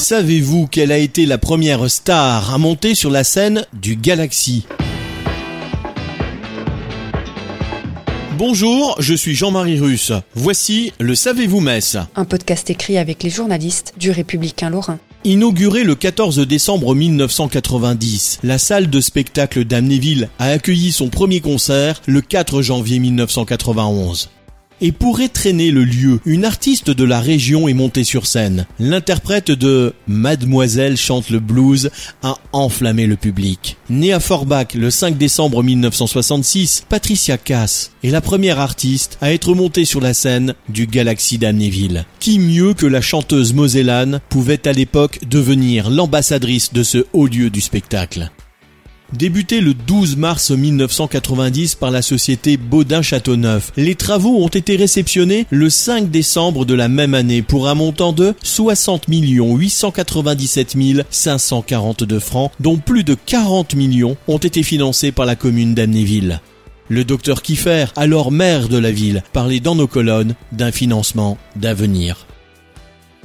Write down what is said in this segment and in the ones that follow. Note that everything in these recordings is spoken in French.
Savez-vous quelle a été la première star à monter sur la scène du Galaxy? Bonjour, je suis Jean-Marie Russe. Voici le Savez-vous Metz Un podcast écrit avec les journalistes du Républicain Lorrain. Inauguré le 14 décembre 1990, la salle de spectacle d'Amnéville a accueilli son premier concert le 4 janvier 1991. Et pour traîner le lieu, une artiste de la région est montée sur scène. L'interprète de Mademoiselle chante le blues a enflammé le public. Née à Forbach le 5 décembre 1966, Patricia Cass est la première artiste à être montée sur la scène du Galaxy d'Amnéville. Qui mieux que la chanteuse mosellane pouvait à l'époque devenir l'ambassadrice de ce haut lieu du spectacle? Débuté le 12 mars 1990 par la société Baudin-Châteauneuf, les travaux ont été réceptionnés le 5 décembre de la même année pour un montant de 60 897 542 francs, dont plus de 40 millions ont été financés par la commune d'Amnéville. Le docteur Kiffer, alors maire de la ville, parlait dans nos colonnes d'un financement d'avenir.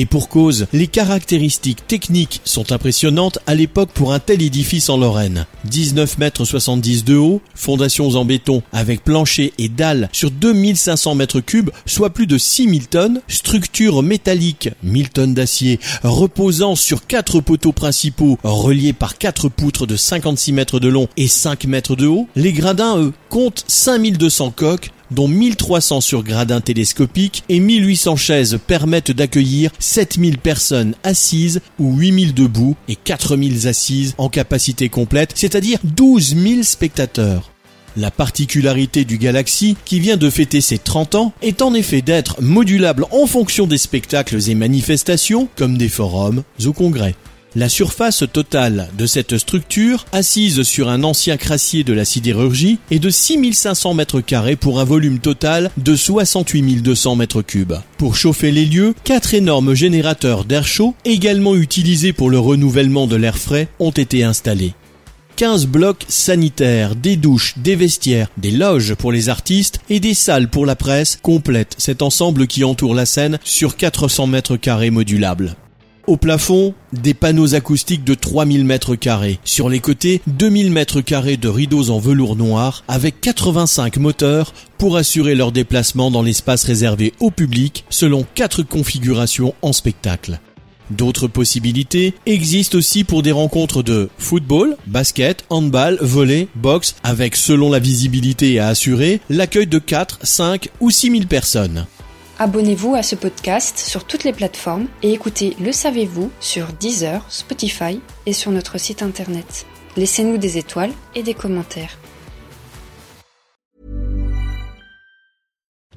Et pour cause, les caractéristiques techniques sont impressionnantes à l'époque pour un tel édifice en Lorraine. 19 mètres 70 de haut, fondations en béton avec plancher et dalles sur 2500 mètres cubes, soit plus de 6000 tonnes, structure métallique, 1000 tonnes d'acier, reposant sur quatre poteaux principaux reliés par quatre poutres de 56 mètres de long et 5 mètres de haut. Les gradins, eux, comptent 5200 coques dont 1300 sur gradins télescopiques et 1800 chaises permettent d'accueillir 7000 personnes assises ou 8000 debout et 4000 assises en capacité complète, c'est-à-dire 12 000 spectateurs. La particularité du Galaxy, qui vient de fêter ses 30 ans, est en effet d'être modulable en fonction des spectacles et manifestations, comme des forums ou congrès. La surface totale de cette structure, assise sur un ancien crassier de la sidérurgie, est de 6500 mètres carrés pour un volume total de 68 200 mètres cubes. Pour chauffer les lieux, quatre énormes générateurs d'air chaud, également utilisés pour le renouvellement de l'air frais, ont été installés. 15 blocs sanitaires, des douches, des vestiaires, des loges pour les artistes et des salles pour la presse complètent cet ensemble qui entoure la scène sur 400 mètres carrés modulables. Au plafond, des panneaux acoustiques de 3000 mètres carrés. Sur les côtés, 2000 mètres carrés de rideaux en velours noir avec 85 moteurs pour assurer leur déplacement dans l'espace réservé au public selon quatre configurations en spectacle. D'autres possibilités existent aussi pour des rencontres de football, basket, handball, volley, boxe, avec selon la visibilité à assurer, l'accueil de 4, 5 ou 6000 personnes. Abonnez-vous à ce podcast sur toutes les plateformes et écoutez Le Savez-vous sur Deezer, Spotify et sur notre site internet. Laissez-nous des étoiles et des commentaires.